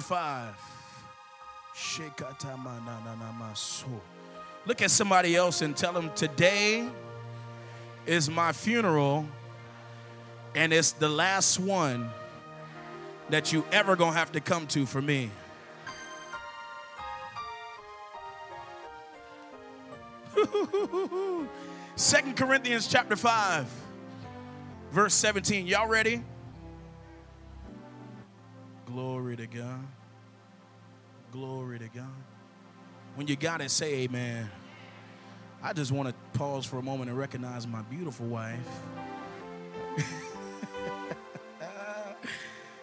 5. Look at somebody else and tell them today is my funeral and it's the last one that you ever gonna have to come to for me. Second Corinthians chapter 5, verse 17. Y'all ready? Glory to God. Glory to God. When you got it, say amen. I just want to pause for a moment and recognize my beautiful wife.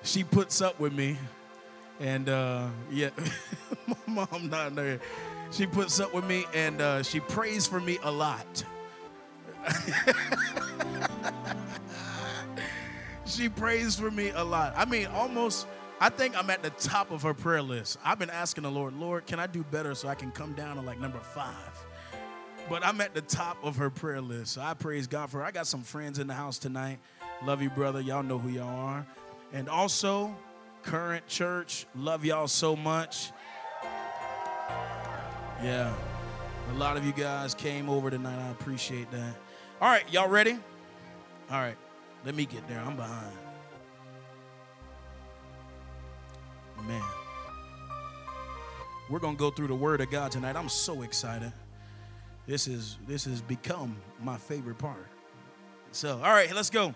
she puts up with me. And uh, yeah, my mom not there. She puts up with me and uh, she prays for me a lot. she prays for me a lot. I mean, almost, I think I'm at the top of her prayer list. I've been asking the Lord, Lord, can I do better so I can come down to like number five? But I'm at the top of her prayer list. So I praise God for her. I got some friends in the house tonight. Love you, brother. Y'all know who y'all are. And also, current church, love y'all so much. Yeah. A lot of you guys came over tonight. I appreciate that. All right, y'all ready? All right, let me get there. I'm behind. Man. We're going to go through the word of God tonight. I'm so excited. This is this has become my favorite part. So, all right, let's go.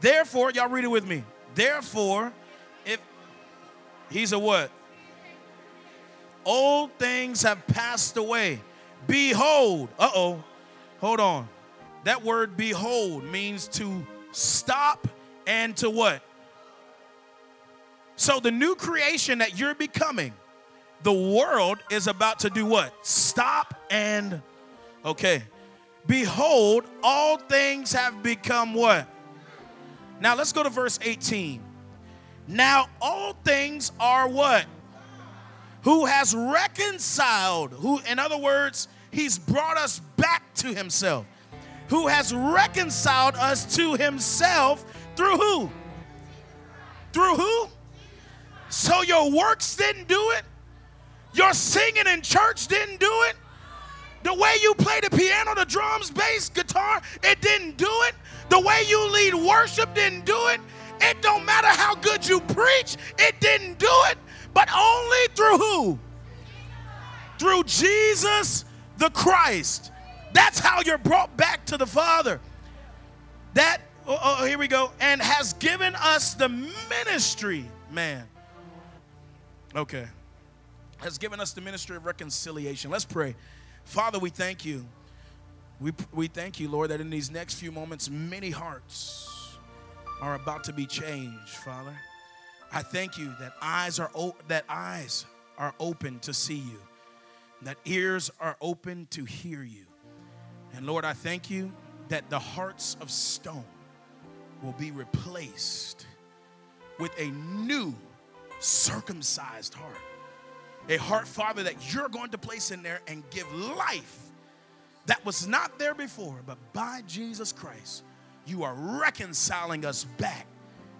Therefore, y'all read it with me. Therefore, if he's a what? Old things have passed away. Behold, uh oh, hold on. That word behold means to stop and to what? So, the new creation that you're becoming, the world is about to do what? Stop and, okay. Behold, all things have become what? Now, let's go to verse 18. Now, all things are what? who has reconciled, who, in other words, he's brought us back to himself, who has reconciled us to himself through who? Through who? So your works didn't do it? Your singing in church didn't do it? The way you play the piano, the drums, bass, guitar, it didn't do it. The way you lead worship didn't do it. It don't matter how good you preach, it didn't do it but only through who? Through Jesus the Christ. That's how you're brought back to the Father. That, oh, oh, oh here we go, and has given us the ministry, man. Okay. Has given us the ministry of reconciliation. Let's pray. Father, we thank you. We, we thank you, Lord, that in these next few moments, many hearts are about to be changed, Father. I thank you that eyes are o- that eyes are open to see you, that ears are open to hear you. And Lord, I thank you that the hearts of stone will be replaced with a new circumcised heart. A heart, Father, that you're going to place in there and give life that was not there before, but by Jesus Christ, you are reconciling us back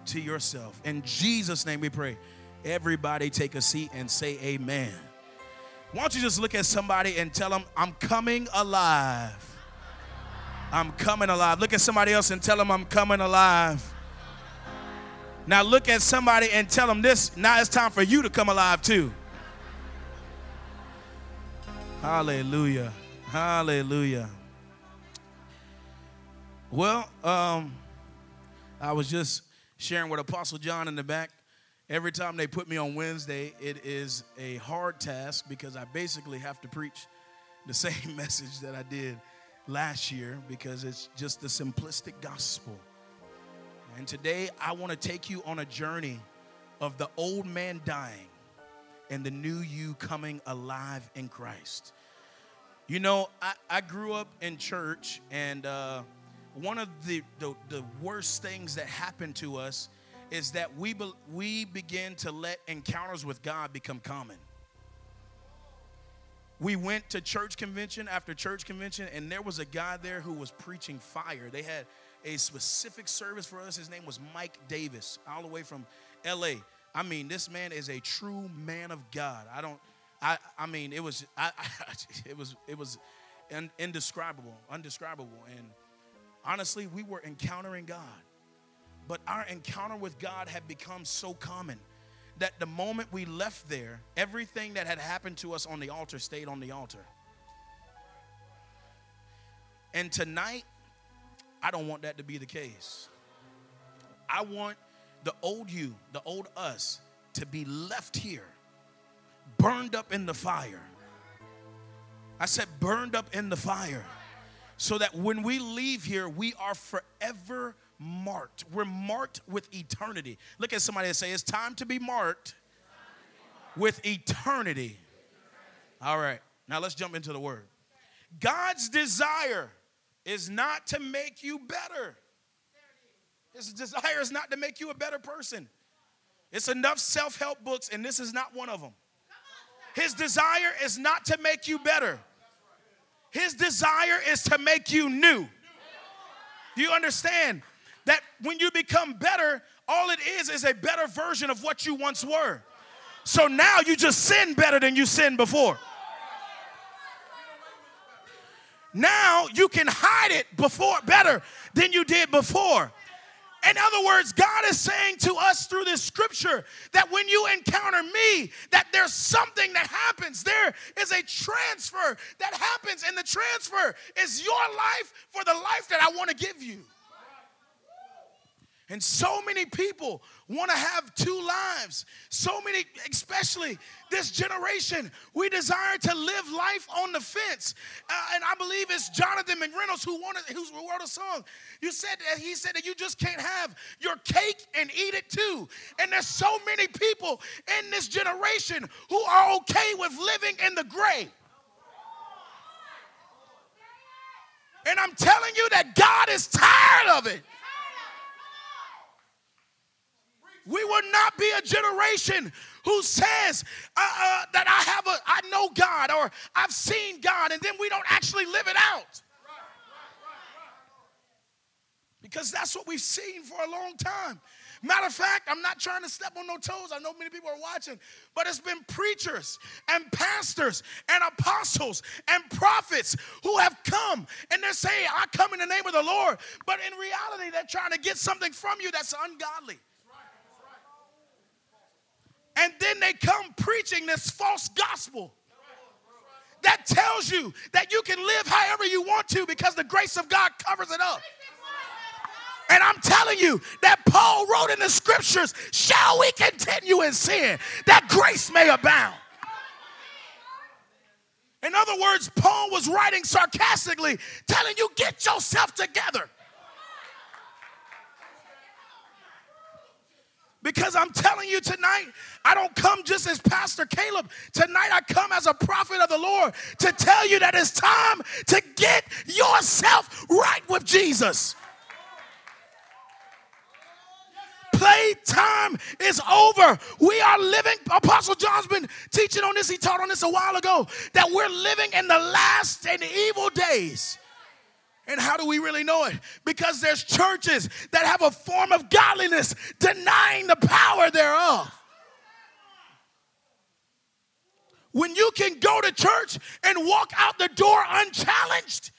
to yourself. In Jesus' name we pray. Everybody take a seat and say amen. Why don't you just look at somebody and tell them, I'm coming alive. I'm coming alive. Look at somebody else and tell them, I'm coming alive. Now look at somebody and tell them this. Now it's time for you to come alive too. Hallelujah. Hallelujah. Well, um, I was just sharing with Apostle John in the back. Every time they put me on Wednesday, it is a hard task because I basically have to preach the same message that I did last year because it's just the simplistic gospel. And today I want to take you on a journey of the old man dying and the new you coming alive in Christ. You know, I, I grew up in church and uh, one of the, the, the, worst things that happened to us is that we, be, we begin to let encounters with God become common. We went to church convention after church convention, and there was a guy there who was preaching fire. They had a specific service for us. His name was Mike Davis, all the way from LA. I mean, this man is a true man of God. I don't. I. I mean, it was. I. it was. It was, indescribable, undescribable, and honestly, we were encountering God, but our encounter with God had become so common that the moment we left there, everything that had happened to us on the altar stayed on the altar. And tonight, I don't want that to be the case. I want the old you, the old us, to be left here, burned up in the fire. I said, burned up in the fire. So that when we leave here, we are forever marked. We're marked with eternity. Look at somebody and say, It's time to be marked with eternity. All right, now let's jump into the word. God's desire is not to make you better. His desire is not to make you a better person. It's enough self help books, and this is not one of them. His desire is not to make you better, His desire is to make you new. Do you understand that when you become better, all it is is a better version of what you once were? So now you just sin better than you sinned before. Now you can hide it before better than you did before. In other words, God is saying to us through this scripture that when you encounter me, that there's something that happens. There is a transfer that happens, and the transfer is your life for the life that I want to give you. And so many people want to have two lives. So many, especially this generation, we desire to live life on the fence. Uh, and I believe it's Jonathan McReynolds who wanted, who wrote a song. You said that he said that you just can't have your cake and eat it too. And there's so many people in this generation who are okay with living in the gray. And I'm telling you that God is tired of it. We will not be a generation who says uh, uh, that I have a, I know God or I've seen God, and then we don't actually live it out. Because that's what we've seen for a long time. Matter of fact, I'm not trying to step on no toes. I know many people are watching, but it's been preachers and pastors and apostles and prophets who have come and they're saying, I come in the name of the Lord. But in reality, they're trying to get something from you that's ungodly. And then they come preaching this false gospel that tells you that you can live however you want to because the grace of God covers it up. And I'm telling you that Paul wrote in the scriptures, shall we continue in sin that grace may abound? In other words, Paul was writing sarcastically, telling you, get yourself together. Because I'm telling you tonight, I don't come just as Pastor Kaleb. Tonight, I come as a prophet of the Lord to tell you that it's time to get yourself right with Jesus. Playtime is over. We are living, Apostle John's been teaching on this, he taught on this a while ago, that we're living in the last and evil days. And how do we really know it? Because there's churches that have a form of godliness denying the power thereof. When you can go to church and walk out the door unchallenged,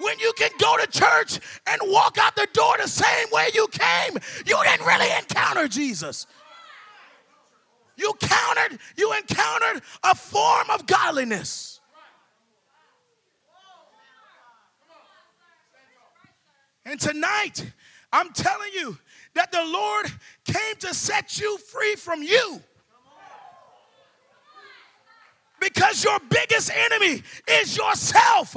when you can go to church and walk out the door the same way you came, you didn't really encounter Jesus. You countered, you encountered a form of godliness. And tonight, I'm telling you that the Lord came to set you free from you. Because your biggest enemy is yourself.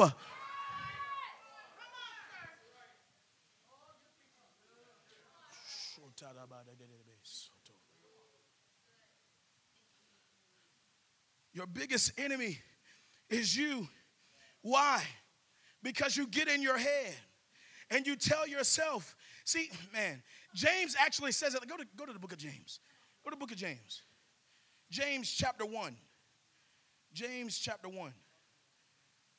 Your biggest enemy is you. Why? Because you get in your head and you tell yourself, see, man, James actually says it. Go to, go to the book of James. Go to the book of James. James chapter 1. James chapter 1.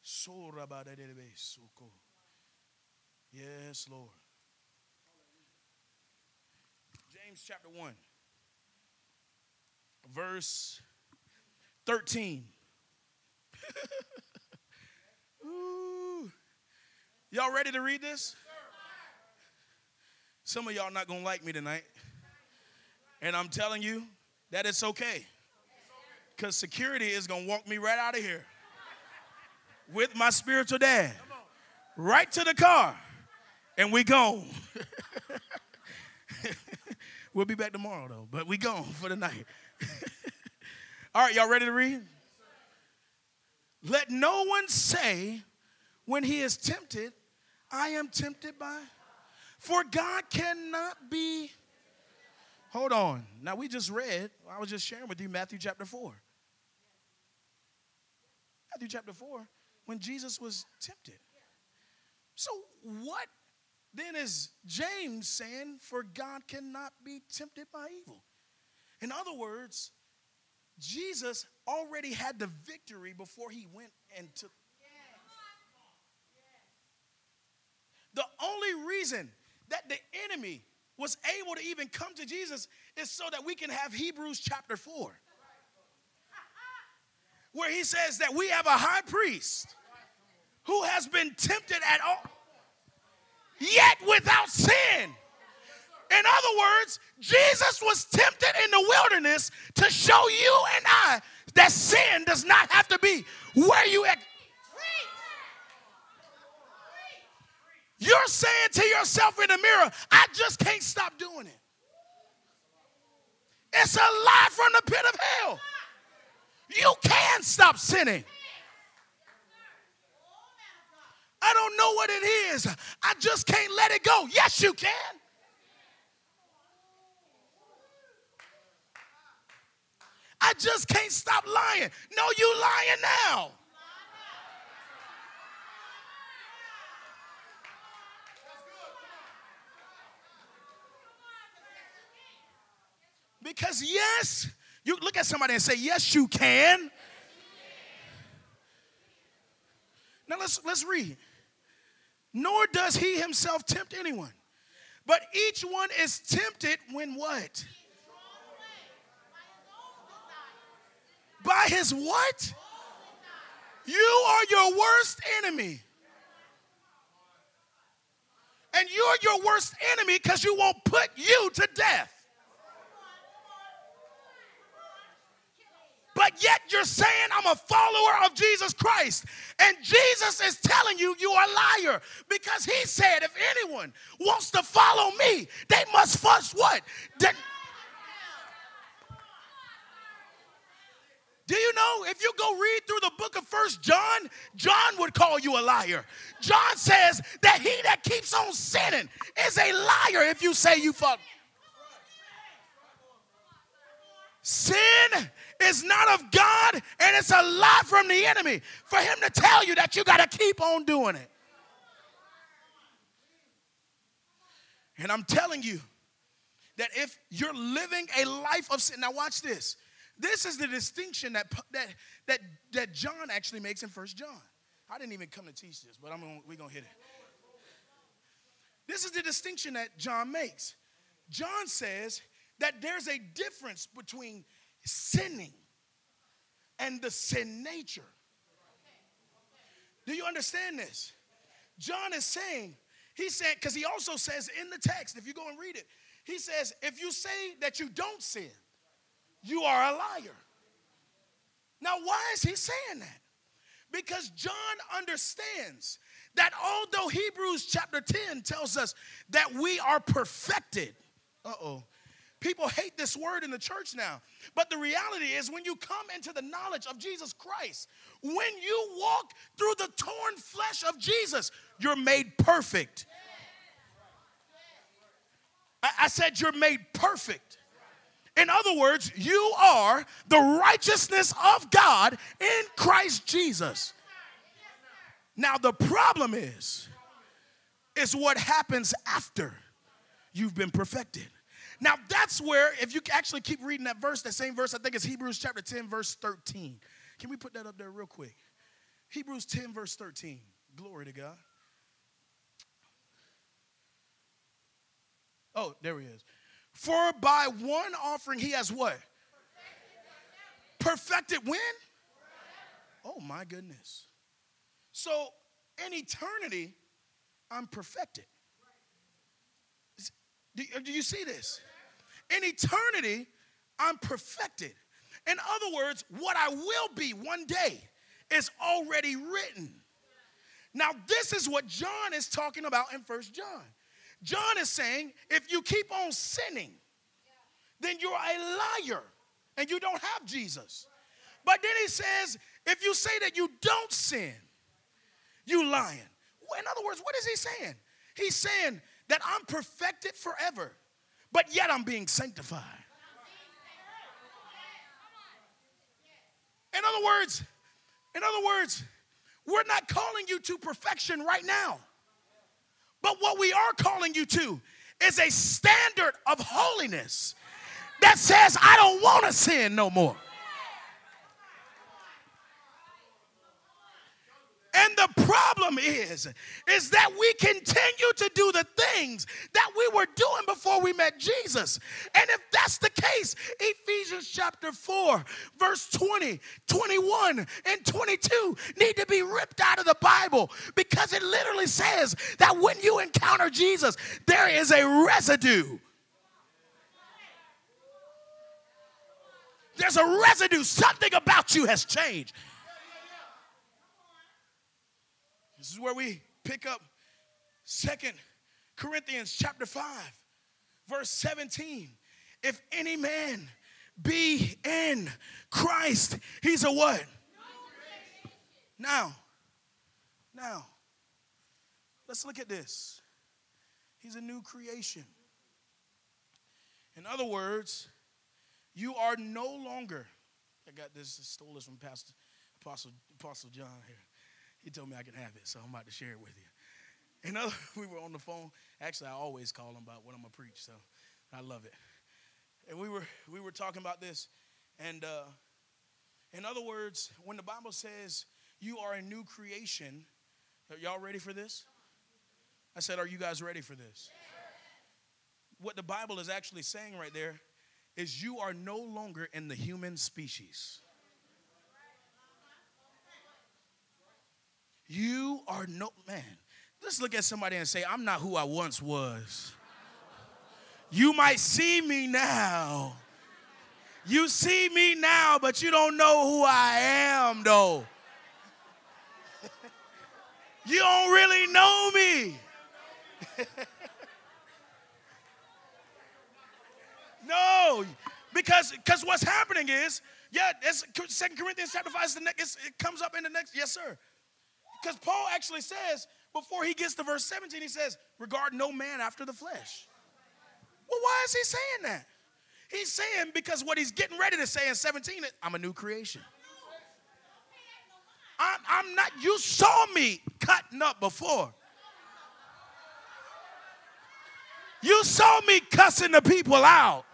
So about that database, yes, Lord. James chapter 1, verse 13. Ooh. Y'all ready to read this? Some of y'all not going to like me tonight. And I'm telling you that it's okay. Because security is going to walk me right out of here with my spiritual dad right to the car and we gone. we'll be back tomorrow though, but we gone for the night. All right, y'all ready to read? Let no one say when he is tempted, I am tempted by. For God cannot be. Hold on. Now we just read, I was just sharing with you Matthew chapter 4. Matthew chapter 4, when Jesus was tempted. So, what then is James saying, for God cannot be tempted by evil? In other words, Jesus already had the victory before he went and took. The only reason that the enemy was able to even come to Jesus is so that we can have Hebrews chapter 4, where he says that we have a high priest who has been tempted at all, yet without sin. In other words, Jesus was tempted in the wilderness to show you and I that sin does not have to be where you at. You're saying to yourself in the mirror, I just can't stop doing it. It's a lie from the pit of hell. You can stop sinning. I don't know what it is. I just can't let it go. Yes, you can. I just can't stop lying. No, you lying now. Because yes, you look at somebody and say, Yes, you can. Now let's let's read. Nor does he himself tempt anyone. But each one is tempted when what? By his what? You are your worst enemy. And you're your worst enemy because you won't put you to death. But yet you're saying, I'm a follower of Jesus Christ. And Jesus is telling you you are a liar because he said, if anyone wants to follow me, they must first what? De- Do you know if you go read through the book of First John, John would call you a liar. John says that he that keeps on sinning is a liar if you say you fuck. Sin is not of God and it's a lie from the enemy for him to tell you that you got to keep on doing it. And I'm telling you that if you're living a life of sin, now watch this. This is the distinction that, that, that, that John actually makes in First John. I didn't even come to teach this, but I'm gonna, we're going to hit it. This is the distinction that John makes. John says that there's a difference between sinning and the sin nature. Do you understand this? John is saying, he said, because he also says in the text, if you go and read it, he says, if you say that you don't sin, you are a liar. Now, why is he saying that? Because John understands that although Hebrews chapter 10 tells us that we are perfected, uh oh, people hate this word in the church now. But the reality is, when you come into the knowledge of Jesus Christ, when you walk through the torn flesh of Jesus, you're made perfect. I, I said, You're made perfect. In other words, you are the righteousness of God in Christ Jesus. Now, the problem is, is what happens after you've been perfected. Now, that's where, if you actually keep reading that verse, that same verse, I think it's Hebrews chapter 10, verse 13. Can we put that up there real quick? Hebrews 10, verse 13. Glory to God. Oh, there he is. For by one offering he has what? Perfected when? Oh my goodness. So in eternity, I'm perfected. Do, do you see this? In eternity, I'm perfected. In other words, what I will be one day is already written. Now, this is what John is talking about in First John. John is saying if you keep on sinning, then you're a liar and you don't have Jesus. But then he says, if you say that you don't sin, you lying. In other words, what is he saying? He's saying that I'm perfected forever, but yet I'm being sanctified. In other words, in other words, we're not calling you to perfection right now. But what we are calling you to is a standard of holiness that says, I don't want to sin no more. And the problem is, is that we continue to do the things that we were doing before we met Jesus. And if that's the case, Ephesians chapter 4, verse 20, 21, and 22 need to be ripped out of the Bible because it literally says that when you encounter Jesus, there is a residue. There's a residue. Something about you has changed. This is where we pick up Second Corinthians chapter 5, verse 17. If any man be in Christ, he's a what? Now, now, let's look at this. He's a new creation. In other words, you are no longer, I got this, stole this from Pastor Apostle, Apostle John here. He told me I could have it, so I'm about to share it with you. And other, we were on the phone. Actually, I always call him about what I'm gonna preach, so I love it. And we were we were talking about this, and uh, in other words, when the Bible says you are a new creation, are y'all ready for this? I said, are you guys ready for this? What the Bible is actually saying right there is you are no longer in the human species. You are no man. Let's look at somebody and say, I'm not who I once was. You might see me now. You see me now, but you don't know who I am, though. you don't really know me. no, because because what's happening is, yeah, Second Corinthians chapter five. The next, it comes up in the next. Yes, sir. Because Paul actually says, before he gets to verse 17, he says, regard no man after the flesh. Well, why is he saying that? He's saying because what he's getting ready to say in 17 is, I'm a new creation. I'm, I'm not, you saw me cutting up before. You saw me cussing the people out.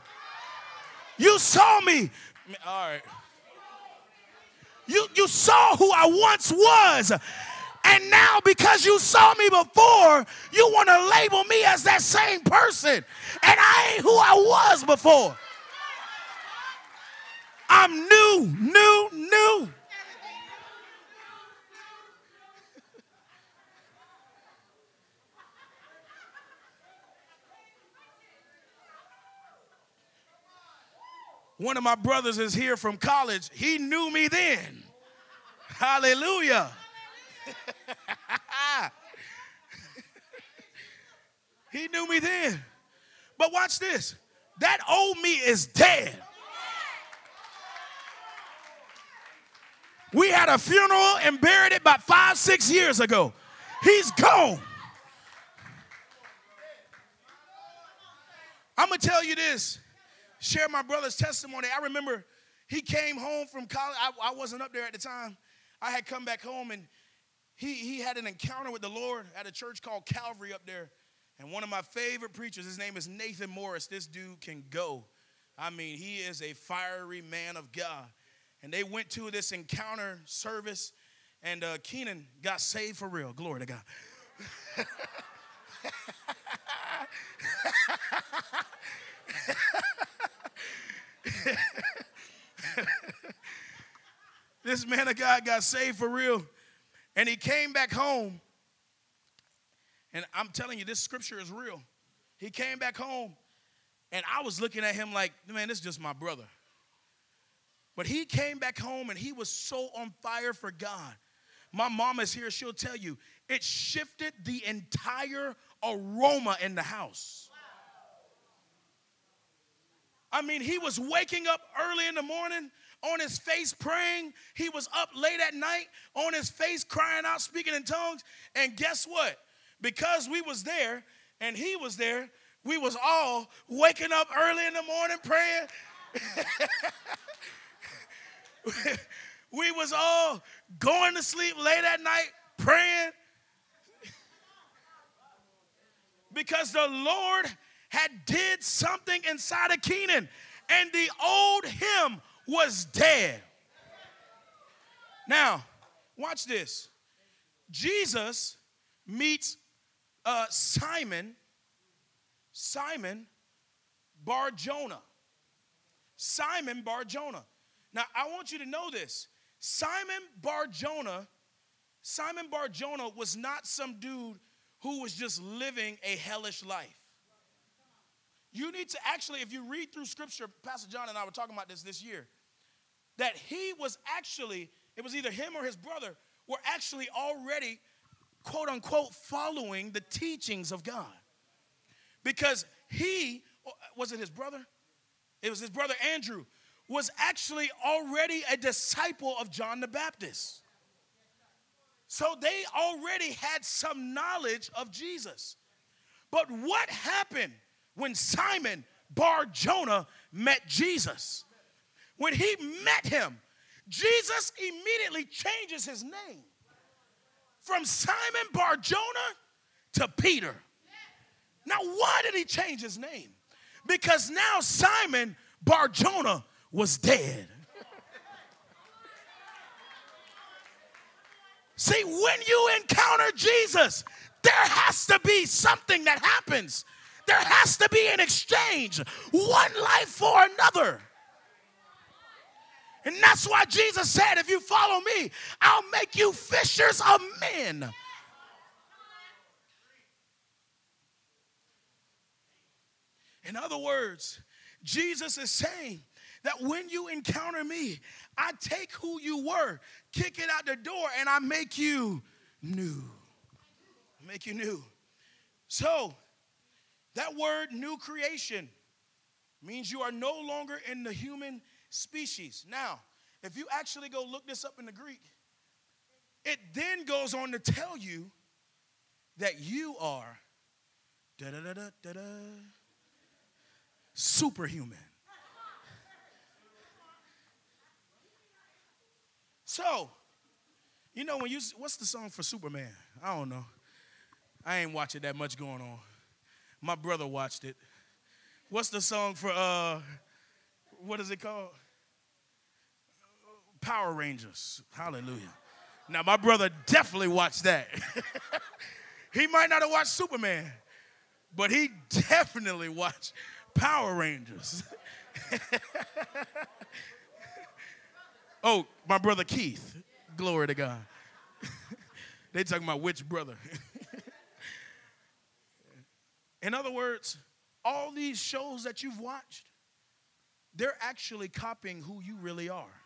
You saw me, all right. You, you saw who I once was. And now, because you saw me before, you want to label me as that same person. And I ain't who I was before. I'm new, new, new. One of my brothers is here from college. He knew me then. Hallelujah. he knew me then. But watch this that old me is dead. We had a funeral and buried it about five, six years ago. He's gone. I'm going to tell you this, share my brother's testimony. I remember he came home from college. I, I wasn't up there at the time. I had come back home and he, he had an encounter with the Lord at a church called Calvary up there. And one of my favorite preachers, his name is Nathan Morris. This dude can go. I mean, he is a fiery man of God. And they went to this encounter service, and uh, Keenan got saved for real. Glory to God. this man of God got saved for real. And he came back home. And I'm telling you, this scripture is real. He came back home, and I was looking at him like, man, this is just my brother. But he came back home and he was so on fire for God. My mom is here, she'll tell you, it shifted the entire aroma in the house. I mean, he was waking up early in the morning on his face praying. He was up late at night on his face crying out, speaking in tongues. And guess what? Because we was there and he was there, we was all waking up early in the morning praying. we was all going to sleep late at night praying because the Lord had did something inside of Keenan and the old him was dead. Now, watch this. Jesus meets uh, Simon, Simon Bar Jonah. Simon Bar Jonah. Now, I want you to know this. Simon Bar Jonah, Simon Bar Jonah was not some dude who was just living a hellish life. You need to actually, if you read through scripture, Pastor John and I were talking about this this year, that he was actually, it was either him or his brother, were actually already, quote unquote, following the teachings of God. Because he, oh, was it his brother? It was his brother Andrew, was actually already a disciple of John the Baptist. So they already had some knowledge of Jesus. But what happened when Simon Bar Jonah met Jesus. When he met him, Jesus immediately changes his name from Simon Bar Jonah to Peter. Now, why did he change his name? Because now Simon Bar Jonah was dead. See, when you encounter Jesus, there has to be something that happens there has to be an exchange, one life for another. And that's why Jesus said, If you follow me, I'll make you fishers of men. In other words, Jesus is saying that when you encounter me, I take who you were, kick it out the door, and I make you new. make you new. So, that word, new creation, means you are no longer in the human species. Now, if you actually go look this up in the Greek, it then goes on to tell you that you are da da da da da superhuman. So, you know when you what's the song for Superman? I don't know. I ain't watching that much going on. My brother watched it. What's the song for uh what is it called? Power Rangers. Hallelujah. Now my brother definitely watched that. he might not have watched Superman, but he definitely watched Power Rangers. oh, my brother Keith. Glory to God. they talking about which brother. In other words, all these shows that you've watched, they're actually copying who you really are.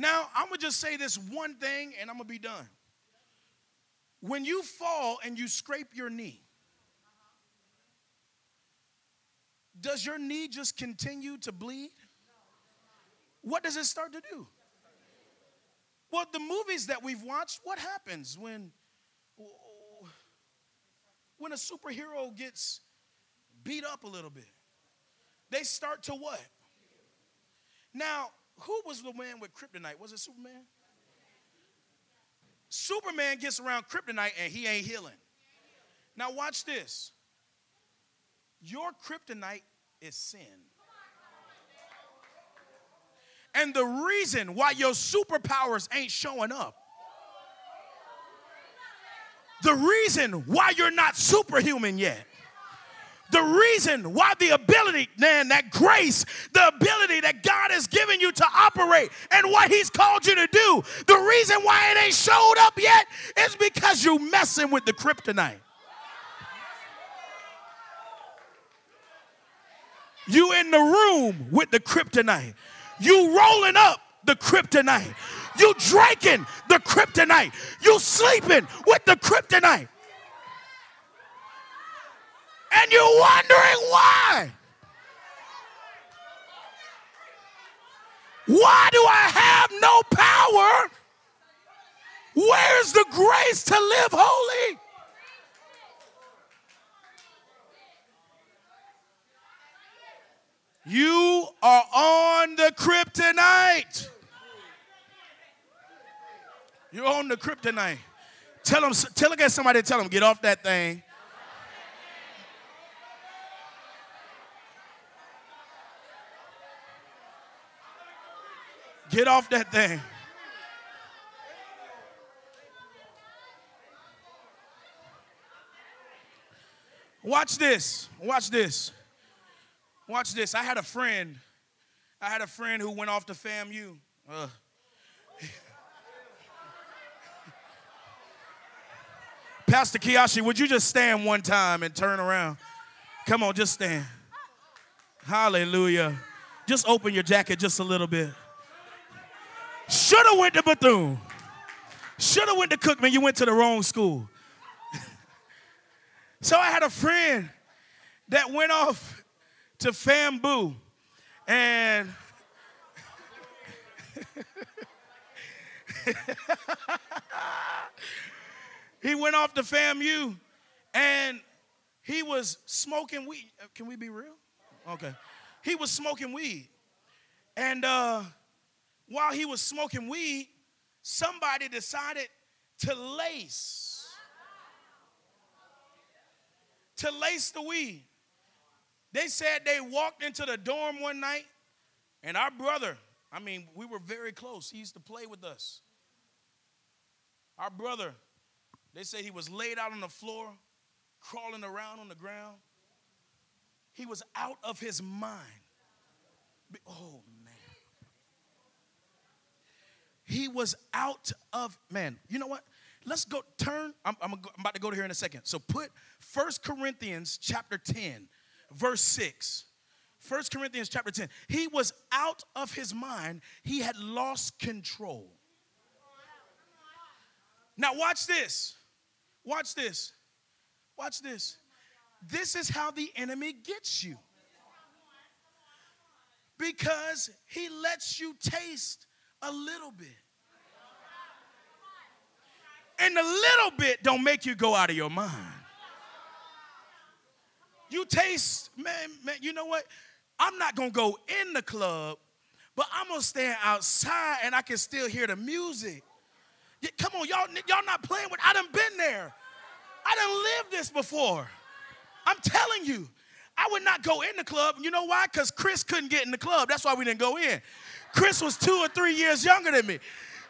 Now, I'm gonna just say this one thing and I'm gonna be done. When you fall and you scrape your knee, does your knee just continue to bleed? What does it start to do? Well, the movies that we've watched, what happens when when a superhero gets beat up a little bit? They start to what? Now, who was the man with kryptonite? Was it Superman? Superman gets around kryptonite and he ain't healing. Now, watch this. Your kryptonite is sin. And the reason why your superpowers ain't showing up the reason why you're not superhuman yet The reason why the ability, man, that grace, the ability that God has given you to operate and what He's called you to do, the reason why it ain't showed up yet is because you messing with the kryptonite. You in the room with the kryptonite. You rolling up the kryptonite. You drinking the kryptonite. You sleeping with the kryptonite. And you're wondering why. Why do I have no power? Where's the grace to live holy? You are on the kryptonite. You're on the kryptonite. Tell them, tell again somebody, tell them, get off that thing. Get off that thing. Watch this. Watch this. Watch this. I had a friend. I had a friend who went off to FAMU. Pastor Kiyoshi, would you just stand one time and turn around? Come on, just stand. Hallelujah. Just open your jacket just a little bit. Should have went to Bethune. Should have went to Cookman. You went to the wrong school. so I had a friend that went off to FAMU, and he went off to FAMU, and he was smoking weed. Can we be real? Okay. He was smoking weed, and uh, while he was smoking weed, somebody decided to lace. To lace the weed. They said they walked into the dorm one night, and our brother, I mean, we were very close. He used to play with us. Our brother, they say he was laid out on the floor, crawling around on the ground. He was out of his mind. Oh, he was out of, man, you know what? Let's go, turn, I'm, I'm, I'm about to go to here in a second. So put First Corinthians chapter 10, verse 6. 1 Corinthians chapter 10. He was out of his mind. He had lost control. Now, watch this. Watch this. Watch this. This is how the enemy gets you. Because he lets you taste a little bit. And the little bit don't make you go out of your mind. You taste, man, man, you know what? I'm not gonna go in the club, but I'm gonna stand outside and I can still hear the music. Come on, y'all, y'all not playing with, I done been there. I done lived this before. I'm telling you, I would not go in the club. You know why? Because Chris couldn't get in the club. That's why we didn't go in. Chris was two or three years younger than me.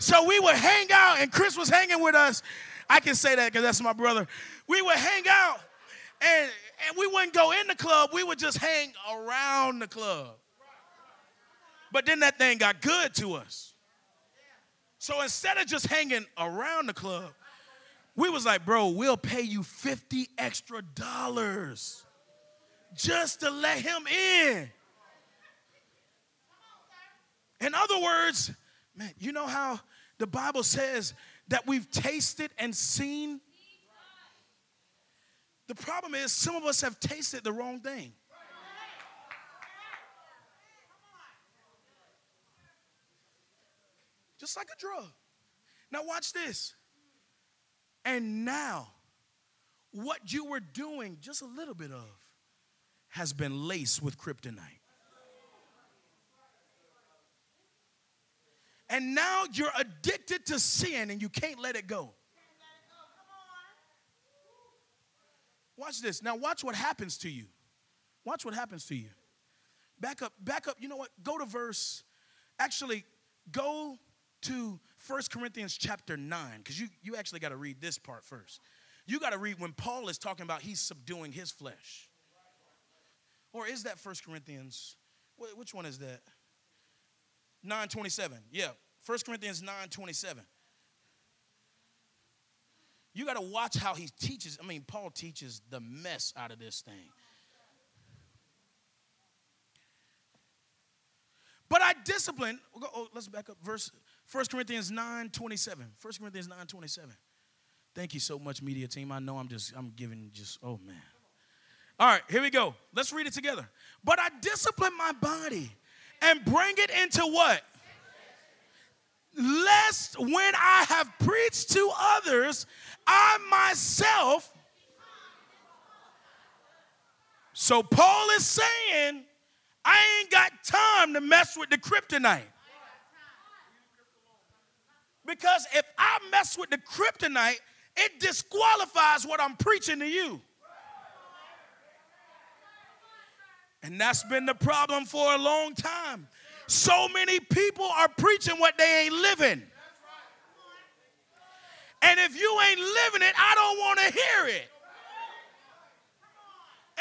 So we would hang out, and Chris was hanging with us. I can say that because that's my brother. We would hang out, and, and we wouldn't go in the club. We would just hang around the club. But then that thing got good to us. So instead of just hanging around the club, we was like, bro, we'll pay you 50 extra dollars just to let him in. In other words, man, you know how the Bible says that we've tasted and seen? The problem is, some of us have tasted the wrong thing. Just like a drug. Now, watch this. And now, what you were doing, just a little bit of, has been laced with kryptonite. And now you're addicted to sin and you can't let it go. Watch this. Now, watch what happens to you. Watch what happens to you. Back up, back up. You know what? Go to verse, actually, go to First Corinthians chapter 9, because you, you actually got to read this part first. You got to read when Paul is talking about he's subduing his flesh. Or is that First Corinthians? Which one is that? 927. Yeah, First Corinthians 927. You got to watch how he teaches. I mean, Paul teaches the mess out of this thing. But I discipline. Oh, oh let's back up. Verse 1 Corinthians 9 27. 1 Corinthians 9 27. Thank you so much, media team. I know I'm just, I'm giving just, oh man. All right, here we go. Let's read it together. But I discipline my body and bring it into what? Lest when I have preached to others, I myself. So Paul is saying, I ain't got time to mess with the kryptonite. Because if I mess with the kryptonite, it disqualifies what I'm preaching to you. And that's been the problem for a long time. So many people are preaching what they ain't living. And if you ain't living it, I don't want to hear it.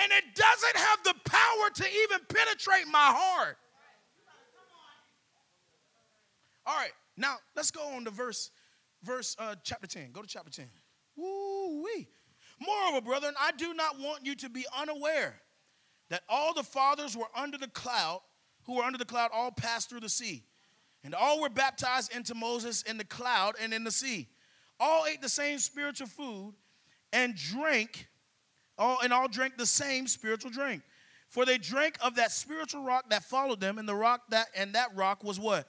And it doesn't have the power to even penetrate my heart. All right, now let's go on to verse, verse uh, chapter 10. Go to chapter 10. Woo-wee. Moreover, brethren, I do not want you to be unaware that all the fathers were under the cloud, who were under the cloud, all passed through the sea. And all were baptized into Moses in the cloud and in the sea. All ate the same spiritual food and drank, all and all drank the same spiritual drink. For they drank of that spiritual rock that followed them, and the rock that and that rock was what?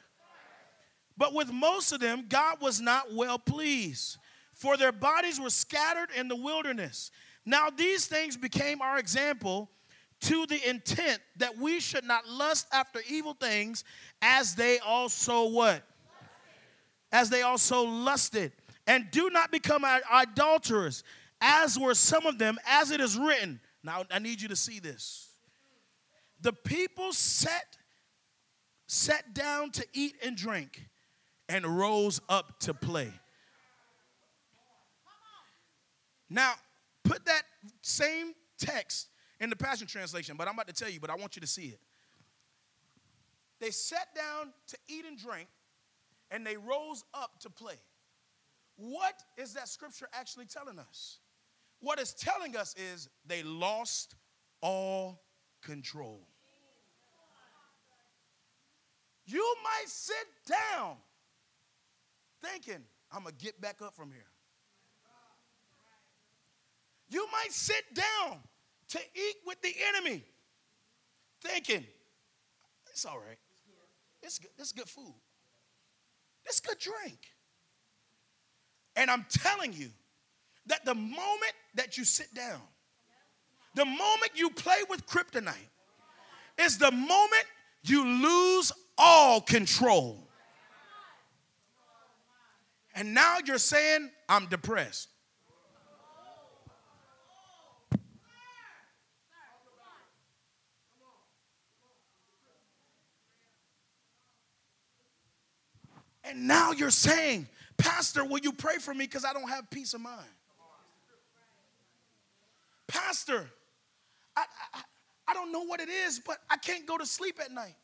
But with most of them, God was not well pleased, for their bodies were scattered in the wilderness. Now these things became our example to the intent that we should not lust after evil things as they also what? As they also lusted. And do not become idolaters, as were some of them, as it is written. Now I need you to see this. The people sat sat down to eat and drink and rose up to play. Now, put that same text in the Passion Translation, but I'm about to tell you, but I want you to see it. They sat down to eat and drink, and they rose up to play. What is that scripture actually telling us? What it's telling us is they lost all control. You might sit down thinking, I'm going to get back up from here. You might sit down to eat with the enemy, thinking, it's all right. It's good. It's good food. It's good drink. And I'm telling you that the moment that you sit down, the moment you play with kryptonite, is the moment you lose all control. And now you're saying, I'm depressed. And now you're saying, Pastor, will you pray for me because I don't have peace of mind? Pastor, I, I, I, don't know what it is, but I can't go to sleep at night.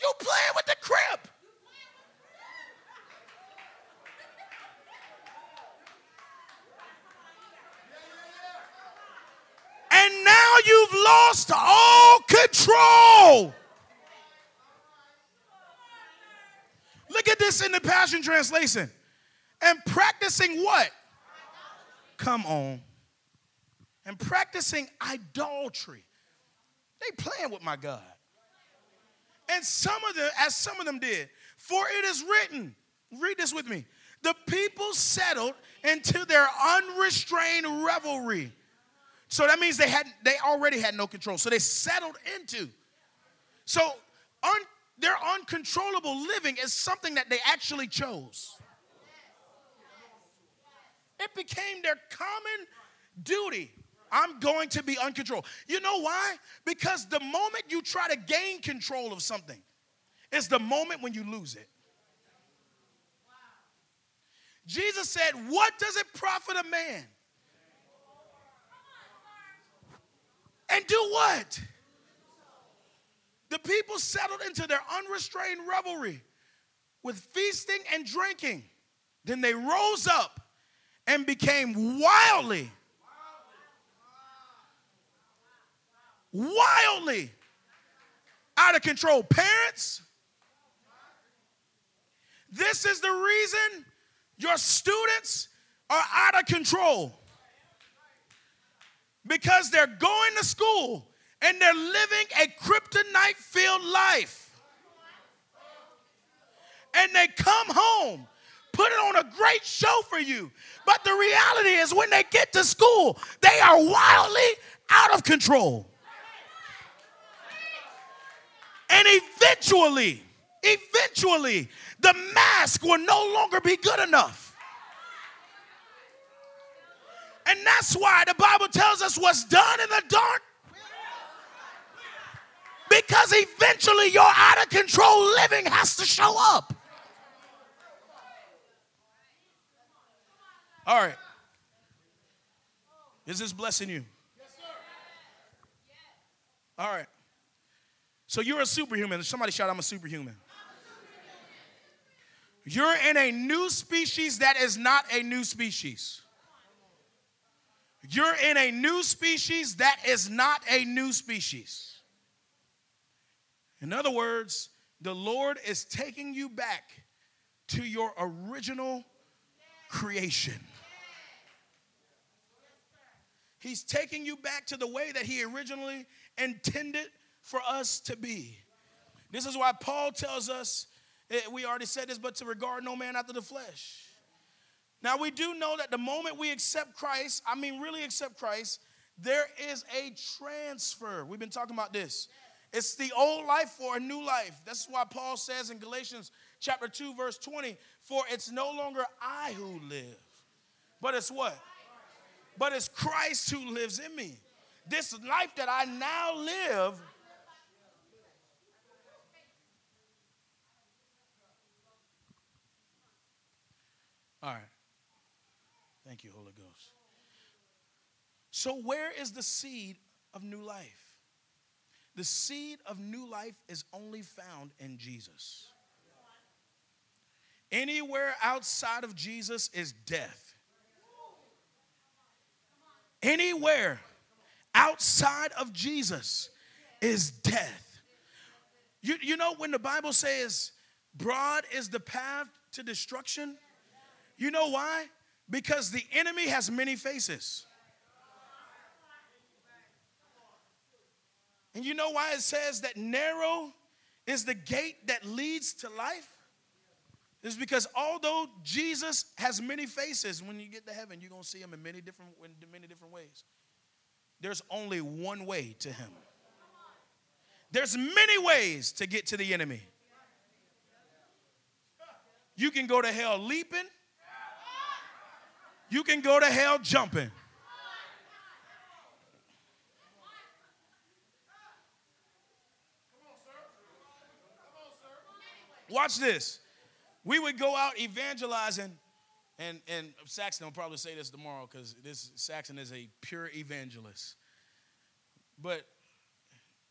You playing with the crib. And now you've lost all control. Look at this in the Passion Translation. And practicing what? Come on. And practicing idolatry. They playing with my God. And some of them, as some of them did, for it is written, read this with me. The people settled into their unrestrained revelry. So that means they had they already had no control. So they settled into. So un, their uncontrollable living is something that they actually chose. It became their common duty. I'm going to be uncontrolled. You know why? Because the moment you try to gain control of something is the moment when you lose it. Jesus said, What does it profit a man and do what? The people settled into their unrestrained revelry with feasting and drinking. Then they rose up and became wildly, wildly out of control. Parents, this is the reason your students are out of control. Because they're going to school and they're living a kryptonite filled life. And they come home, put it on a great show for you. But the reality is, when they get to school, they are wildly out of control. And eventually, eventually, the mask will no longer be good enough. And that's why the Bible tells us what's done in the dark. Because eventually your out of control living has to show up. All right. Is this blessing you? All right. So you're a superhuman. Somebody shout, I'm a superhuman. You're in a new species that is not a new species. You're in a new species that is not a new species. In other words, the Lord is taking you back to your original creation. He's taking you back to the way that He originally intended for us to be. This is why Paul tells us, eh, we already said this, but to regard no man after the flesh. Now, we do know that the moment we accept Christ, I mean, really accept Christ, there is a transfer. We've been talking about this. It's the old life for a new life. That's why Paul says in Galatians chapter 2, verse 20, for it's no longer I who live, but it's what? But it's Christ who lives in me. This life that I now live. All right. Thank you, Holy Ghost. So, where is the seed of new life? The seed of new life is only found in Jesus. Anywhere outside of Jesus is death. Anywhere outside of Jesus is death. You, you know, when the Bible says broad is the path to destruction, you know why? Because the enemy has many faces. And you know why it says that narrow is the gate that leads to life? Is because although Jesus has many faces, when you get to heaven, you're gonna see him in many different in many different ways. There's only one way to him. There's many ways to get to the enemy. You can go to hell leaping, you can go to hell jumping. Watch this. We would go out evangelizing, and, and Saxon will probably say this tomorrow because this Saxon is a pure evangelist. But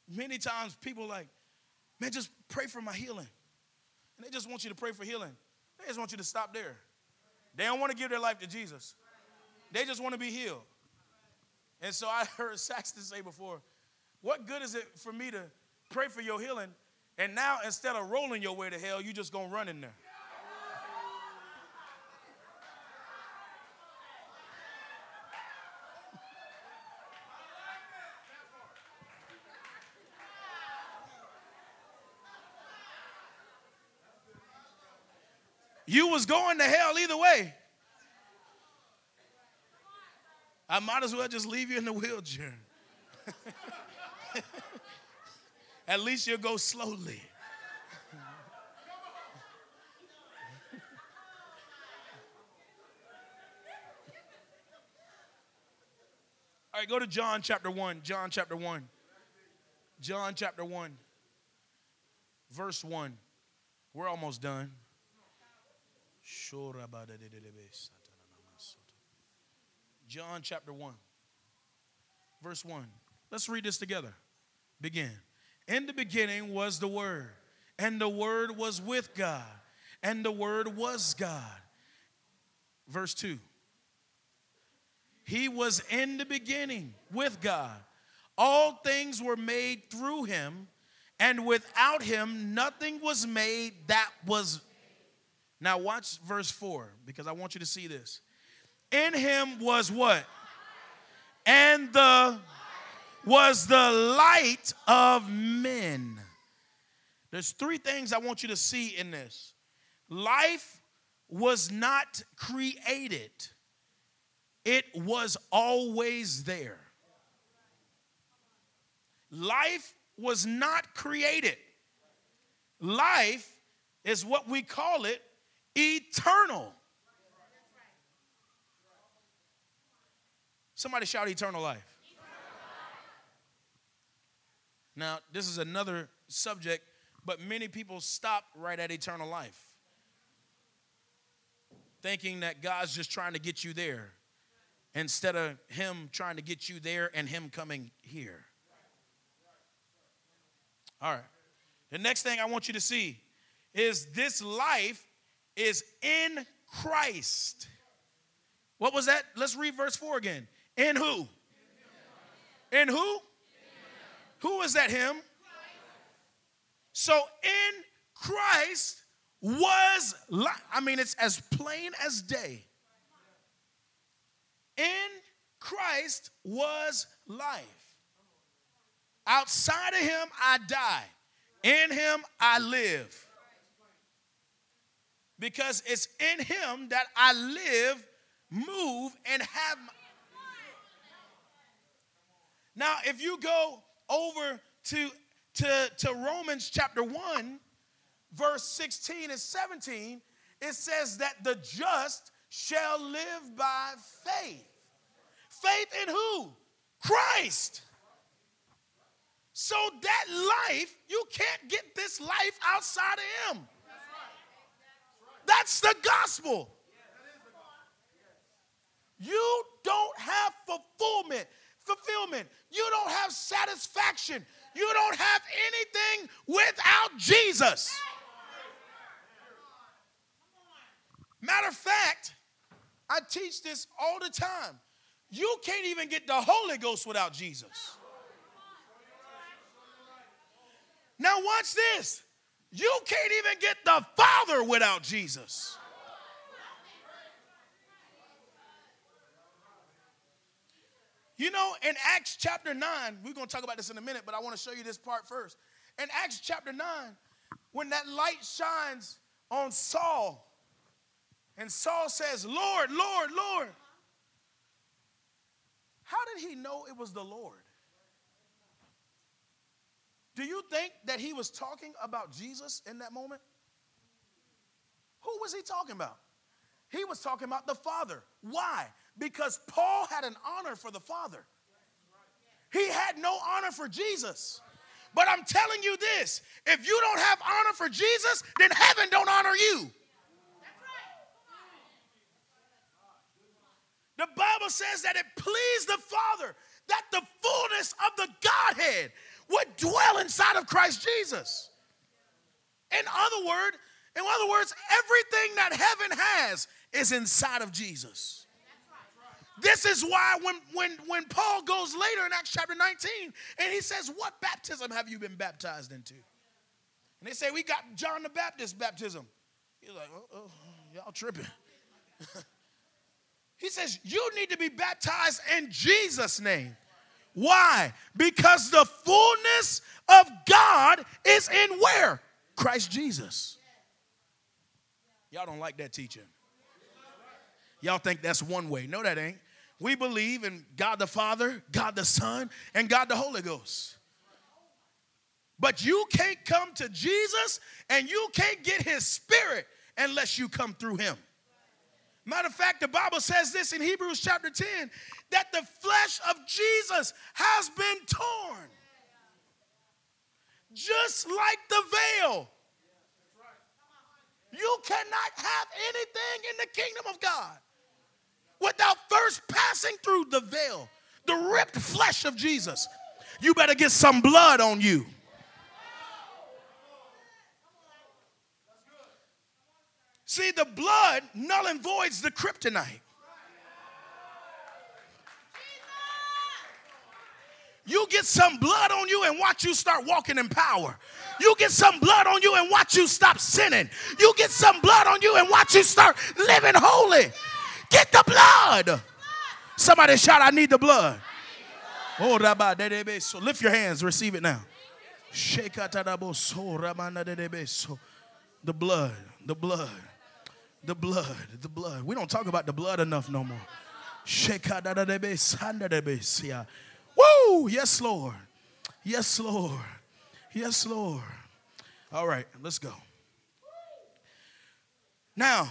many times people like, man, just pray for my healing. And they just want you to pray for healing. They just want you to stop there. They don't want to give their life to Jesus. They just want to be healed. And so I heard Saxton say before, what good is it for me to pray for your healing and now instead of rolling your way to hell, you just gonna run in there? You was going to hell either way. I might as well just leave you in the wheelchair. At least you'll go slowly. All right, go to John chapter 1. John chapter 1. John chapter 1, verse 1. We're almost done. John chapter 1, verse 1. Let's read this together. Begin. In the beginning was the Word, and the Word was with God, and the Word was God. Verse 2. He was in the beginning with God. All things were made through him, and without him, nothing was made that was. Now, watch verse 4 because I want you to see this. In him was what? And the was the light of men. There's three things I want you to see in this. Life was not created, it was always there. Life was not created. Life is what we call it eternal. Somebody shout eternal life. Now, this is another subject, but many people stop right at eternal life, thinking that God's just trying to get you there instead of Him trying to get you there and Him coming here. All right. The next thing I want you to see is this life is in Christ. What was that? Let's read verse 4 again. In who? In who? Who is that him? So in Christ was life. I mean, it's as plain as day. In Christ was life. Outside of him, I die. In him, I live. Because it's in him that I live, move, and have. My... Now, if you go over to, to, to Romans chapter 1, verse 16 and 17, it says that the just shall live by faith. Faith in who? Christ. So that life, you can't get this life outside of Him. That's the gospel. You don't have fulfillment fulfillment. You don't have satisfaction. You don't have anything without Jesus. Matter of fact, I teach this all the time. You can't even get the Holy Ghost without Jesus. Now, watch this. You can't even get the Father without Jesus. You know, in Acts chapter 9, we're going to talk about this in a minute, but I want to show you this part first. In Acts chapter 9, when that light shines on Saul, and Saul says, Lord, Lord, Lord. How did he know it was the Lord? Do you think that he was talking about Jesus in that moment? Who was he talking about? He was talking about the Father. Why? Because Paul had an honor for the Father. He had no honor for Jesus. But I'm telling you this, if you don't have honor for Jesus, then heaven don't honor you. The Bible says that it pleased the Father that the fullness of the Godhead would dwell inside of Christ Jesus. In other word, in other words, everything that heaven has is inside of Jesus. This is why when, when, when Paul goes later in Acts chapter 19 and he says, What baptism have you been baptized into? And they say, We got John the Baptist baptism. He's like, Oh, oh y'all tripping. he says, You need to be baptized in Jesus' name. Why? Because the fullness of God is in where? Christ Jesus. Y'all don't like that teaching. Y'all think that's one way. No, that ain't. We believe in God the Father, God the Son, and God the Holy Ghost. But you can't come to Jesus and you can't get his spirit unless you come through him. Matter of fact, the Bible says this in Hebrews chapter 10 that the flesh of Jesus has been torn. Just like the veil. You cannot have anything in the kingdom of God through the veil, the ripped flesh of Jesus. you better get some blood on you. See, the blood null and voids the kryptonite. You get some blood on you and watch you start walking in power. You get some blood on you and watch you stop sinning. You get some blood on you and watch you start living holy. Get the blood. Somebody shout, I need the blood. Oh, Rabba, so lift your hands, receive it now. The blood, the blood, the blood, the blood. We don't talk about the blood enough no more. Woo! Yes, Lord. Yes, Lord. Yes, Lord. All right, let's go. Now,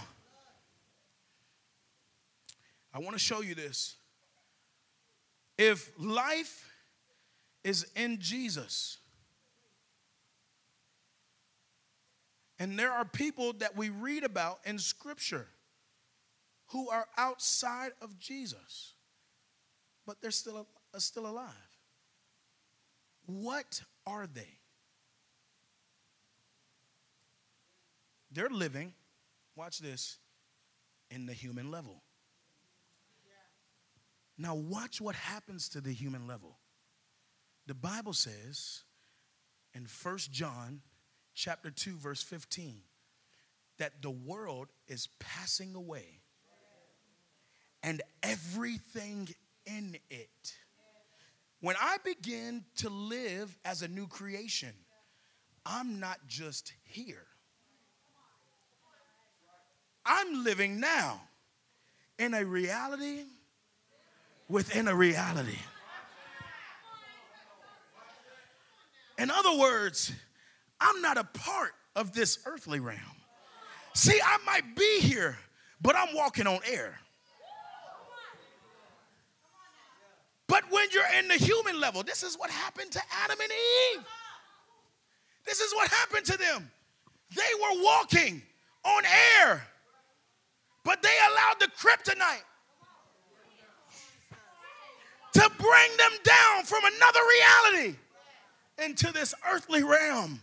I want to show you this. If life is in Jesus, and there are people that we read about in Scripture who are outside of Jesus, but they're still, are still alive. What are they? They're living, watch this, in the human level. Now, watch what happens to the human level. The Bible says in First John chapter 2 verse 15 that the world is passing away and everything in it. When I begin to live as a new creation, I'm not just here. I'm living now in a reality within a reality. In other words, I'm not a part of this earthly realm. See, I might be here, but I'm walking on air. But when you're in the human level, this is what happened to Adam and Eve. This is what happened to them. They were walking on air, but they allowed the kryptonite to bring them down from another reality into this earthly realm.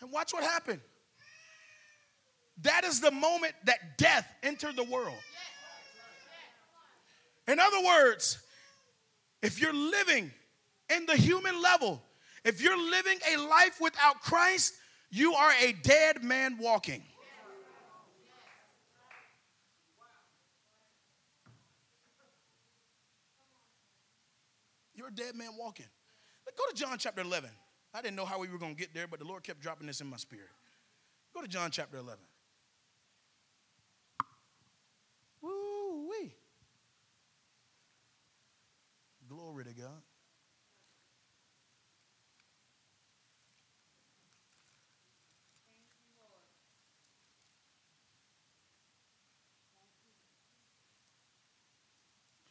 And watch what happened. That is the moment that death entered the world. In other words, if you're living in the human level, if you're living a life without Christ, you are a dead man walking. Dead man walking. Go to John chapter 11. I didn't know how we were going to get there, but the Lord kept dropping this in my spirit. Go to John chapter 11. Woo wee. Glory to God.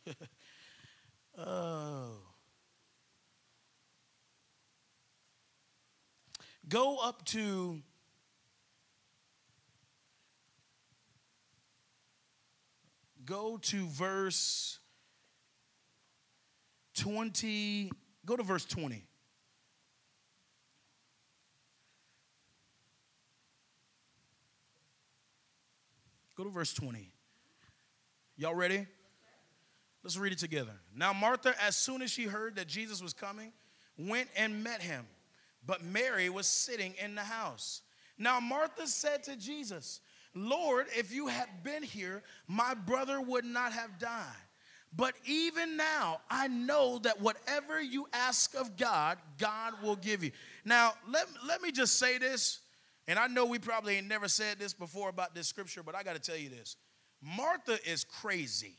oh. Go up to go to verse 20 go to verse 20 go to verse 20 y'all ready? Let's read it together. Now martha as soon as she heard that jesus was coming went and met him but Mary was sitting in the house. Now, Martha said to Jesus, Lord, if you had been here, my brother would not have died. But even now, I know that whatever you ask of God, God will give you. Now, let, let me just say this, and I know we probably ain't never said this before about this scripture, but I got to tell you this Martha is crazy.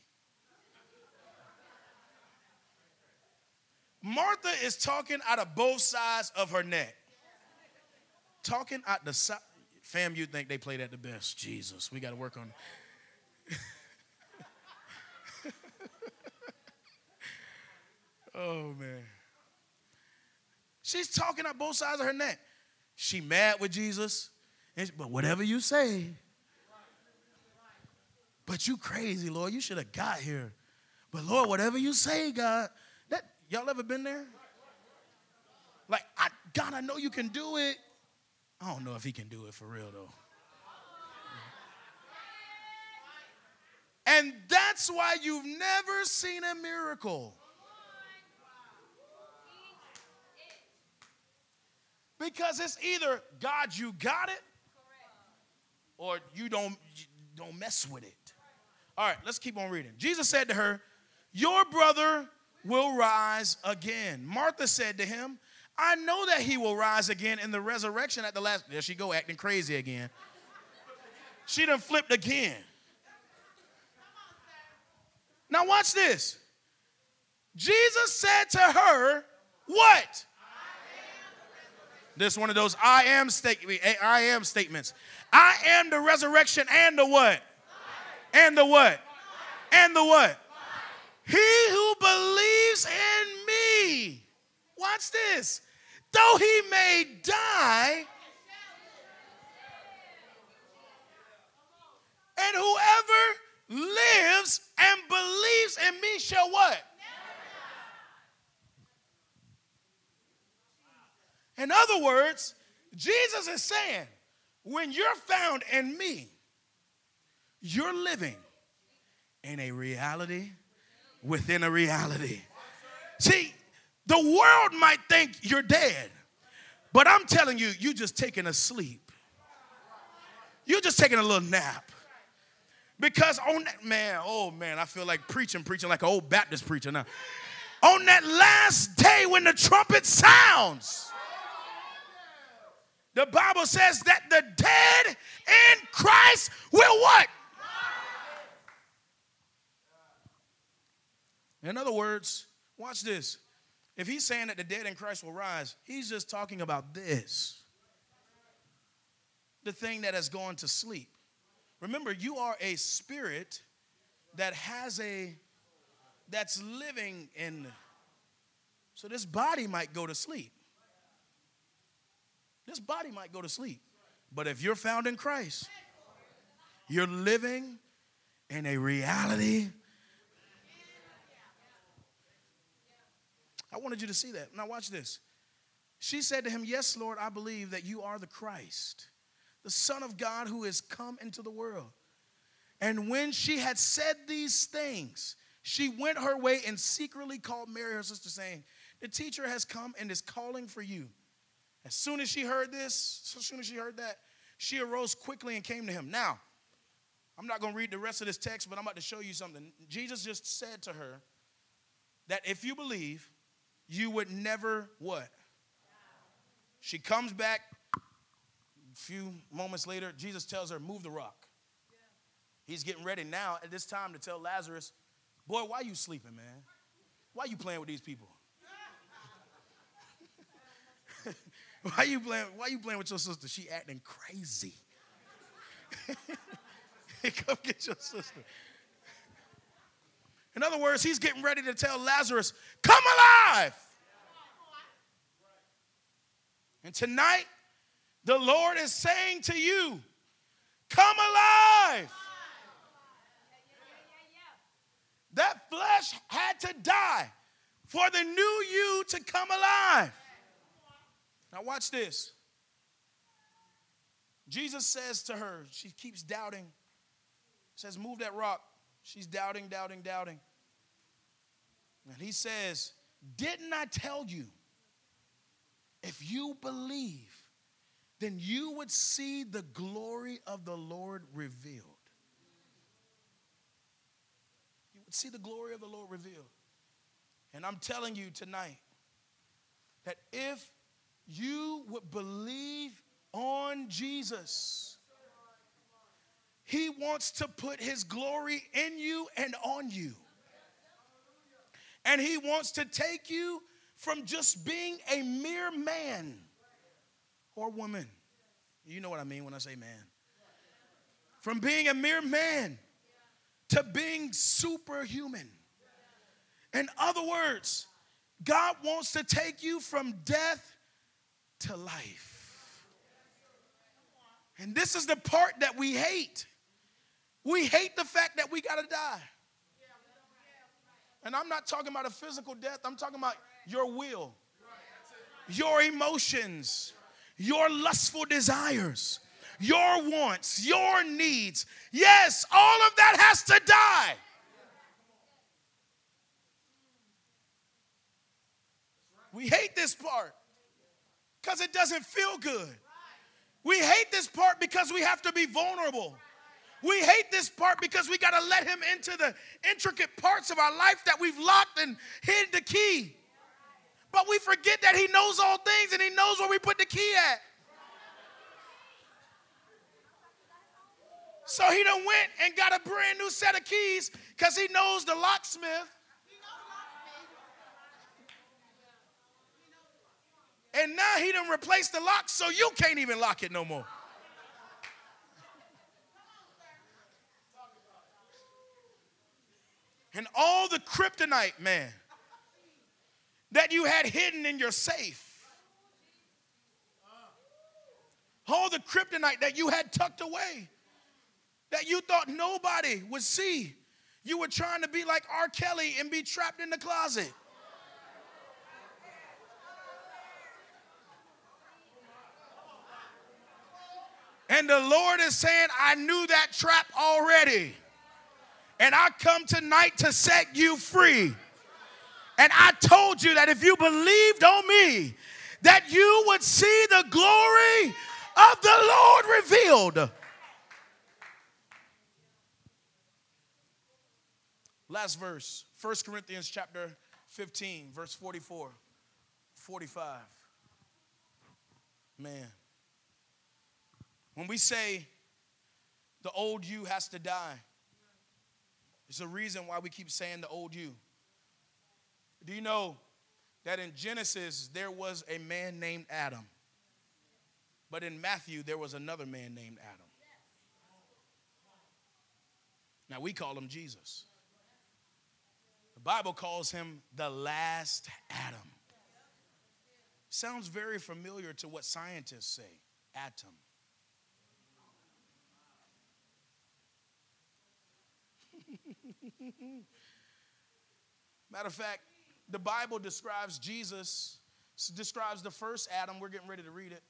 Martha is talking out of both sides of her neck. Talking out the side. Fam, you think they played at the best. Jesus, we got to work on oh, man. She's talking out both sides of her neck. She mad with Jesus, but whatever you say. But you crazy, Lord. You should have got here. But Lord, whatever you say, God. Y'all ever been there? Like, I, God, I know you can do it. I don't know if he can do it for real, though. And that's why you've never seen a miracle. Because it's either God, you got it, or you don't, you don't mess with it. All right, let's keep on reading. Jesus said to her, Your brother will rise again. Martha said to him, I know that he will rise again in the resurrection at the last. There she go, acting crazy again. She done flipped again. Now watch this. Jesus said to her, What? This is one of those I am statement, I am statements. I am the resurrection and the what? And the what? And the what? He who believes in me. Watch this. Though he may die, and whoever lives and believes in me shall what? In other words, Jesus is saying, when you're found in me, you're living in a reality within a reality. See, the world might think you're dead, but I'm telling you, you're just taking a sleep. You're just taking a little nap. Because on that, man, oh man, I feel like preaching, preaching like an old Baptist preacher now. On that last day when the trumpet sounds, the Bible says that the dead in Christ will what? In other words, watch this. If he's saying that the dead in Christ will rise, he's just talking about this the thing that has gone to sleep. Remember, you are a spirit that has a, that's living in, so this body might go to sleep. This body might go to sleep. But if you're found in Christ, you're living in a reality. I wanted you to see that. Now, watch this. She said to him, Yes, Lord, I believe that you are the Christ, the Son of God who has come into the world. And when she had said these things, she went her way and secretly called Mary, her sister, saying, The teacher has come and is calling for you. As soon as she heard this, as soon as she heard that, she arose quickly and came to him. Now, I'm not going to read the rest of this text, but I'm about to show you something. Jesus just said to her that if you believe, you would never what? She comes back a few moments later. Jesus tells her, Move the rock. He's getting ready now at this time to tell Lazarus, Boy, why you sleeping, man? Why you playing with these people? Why you playing? Why you playing with your sister? She acting crazy. Come get your sister. In other words, he's getting ready to tell Lazarus, "Come alive." And tonight, the Lord is saying to you, "Come alive." That flesh had to die for the new you to come alive. Now, watch this. Jesus says to her, she keeps doubting, says, Move that rock. She's doubting, doubting, doubting. And he says, Didn't I tell you? If you believe, then you would see the glory of the Lord revealed. You would see the glory of the Lord revealed. And I'm telling you tonight that if you would believe on Jesus. He wants to put his glory in you and on you. And he wants to take you from just being a mere man or woman. You know what I mean when I say man. From being a mere man to being superhuman. In other words, God wants to take you from death to life. And this is the part that we hate. We hate the fact that we got to die. And I'm not talking about a physical death, I'm talking about your will. your emotions, your lustful desires, your wants, your needs. Yes, all of that has to die. We hate this part because it doesn't feel good. We hate this part because we have to be vulnerable. We hate this part because we got to let him into the intricate parts of our life that we've locked and hid the key. But we forget that he knows all things and he knows where we put the key at. So he done went and got a brand new set of keys because he knows the locksmith. And now he done replaced the lock so you can't even lock it no more. And all the kryptonite, man, that you had hidden in your safe. All the kryptonite that you had tucked away that you thought nobody would see. You were trying to be like R. Kelly and be trapped in the closet. And the Lord is saying, I knew that trap already. And I come tonight to set you free. And I told you that if you believed on me, that you would see the glory of the Lord revealed. Last verse, 1 Corinthians chapter 15, verse 44, 45. Man. When we say the old you has to die, there's a reason why we keep saying the old you. Do you know that in Genesis there was a man named Adam? But in Matthew there was another man named Adam. Now we call him Jesus. The Bible calls him the last Adam. Sounds very familiar to what scientists say atom. Matter of fact, the Bible describes Jesus, describes the first Adam. We're getting ready to read it.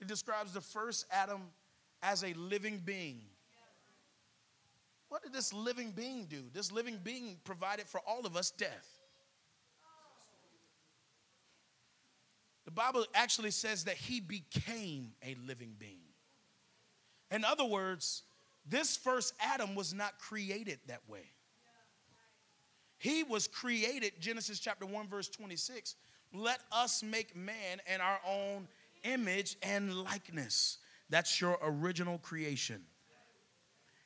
It describes the first Adam as a living being. What did this living being do? This living being provided for all of us death. The Bible actually says that he became a living being. In other words, this first Adam was not created that way. He was created, Genesis chapter 1, verse 26. Let us make man in our own image and likeness. That's your original creation.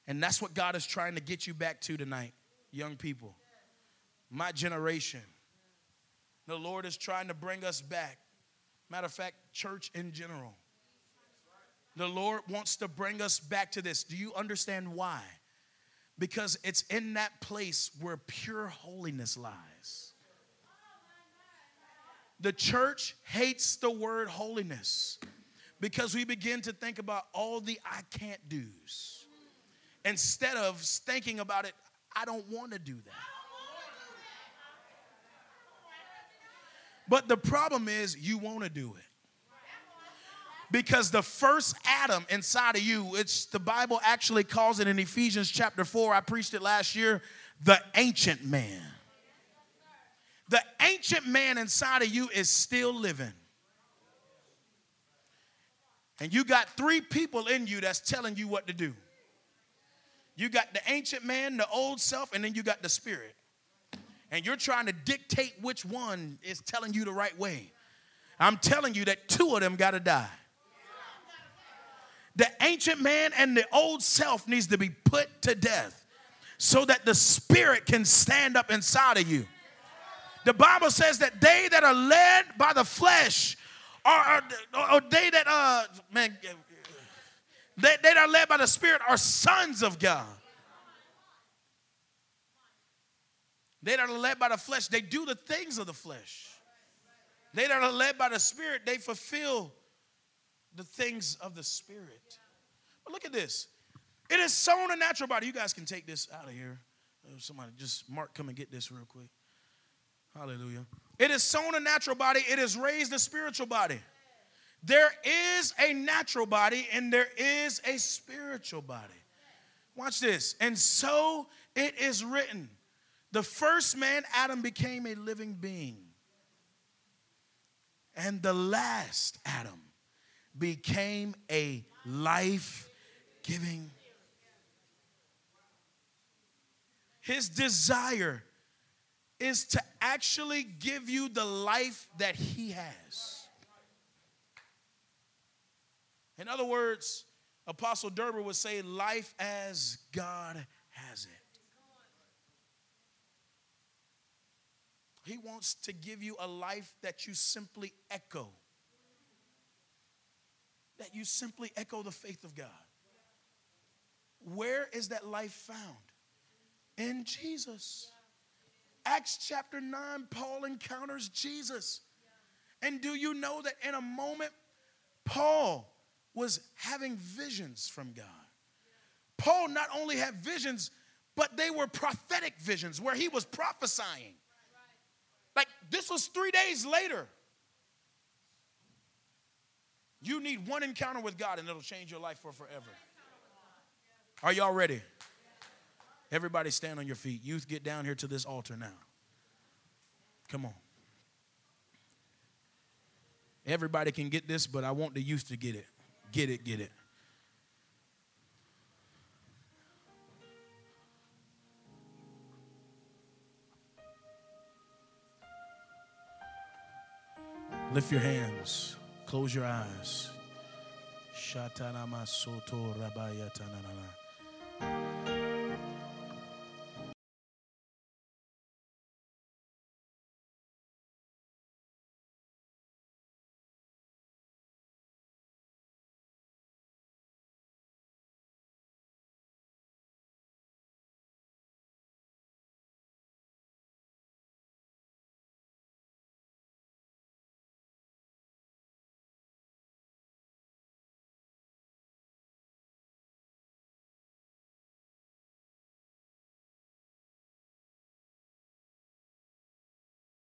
And that's what God is trying to get you back to tonight, young people. My generation. The Lord is trying to bring us back. Matter of fact, church in general. The Lord wants to bring us back to this. Do you understand why? Because it's in that place where pure holiness lies. The church hates the word holiness because we begin to think about all the I can't do's instead of thinking about it, I don't want to do that. But the problem is, you want to do it because the first Adam inside of you, it's the Bible actually calls it in Ephesians chapter 4. I preached it last year, the ancient man. The ancient man inside of you is still living. And you got three people in you that's telling you what to do. You got the ancient man, the old self, and then you got the spirit. And you're trying to dictate which one is telling you the right way. I'm telling you that two of them got to die. The ancient man and the old self needs to be put to death so that the spirit can stand up inside of you. The Bible says that they that are led by the flesh are, or they that uh man they, they that are led by the spirit are sons of God. They that are led by the flesh, they do the things of the flesh. They that are led by the spirit, they fulfill the things of the Spirit. But look at this. It is sown a natural body. You guys can take this out of here. Uh, somebody just Mark, come and get this real quick. Hallelujah. It is sown a natural body, it is raised a spiritual body. There is a natural body and there is a spiritual body. Watch this. And so it is written the first man, Adam, became a living being. And the last Adam became a life giving. His desire is to actually give you the life that he has. In other words, Apostle Derber would say, life as God has it. He wants to give you a life that you simply echo. That you simply echo the faith of God. Where is that life found? In Jesus. Acts chapter 9, Paul encounters Jesus. And do you know that in a moment, Paul was having visions from God? Paul not only had visions, but they were prophetic visions where he was prophesying. Like this was three days later. You need one encounter with God and it'll change your life for forever. Are y'all ready? Everybody stand on your feet. Youth, get down here to this altar now. Come on. Everybody can get this, but I want the youth to get it. Get it, get it. Lift your hands. Close your eyes. Shatanama soto rabayatanana.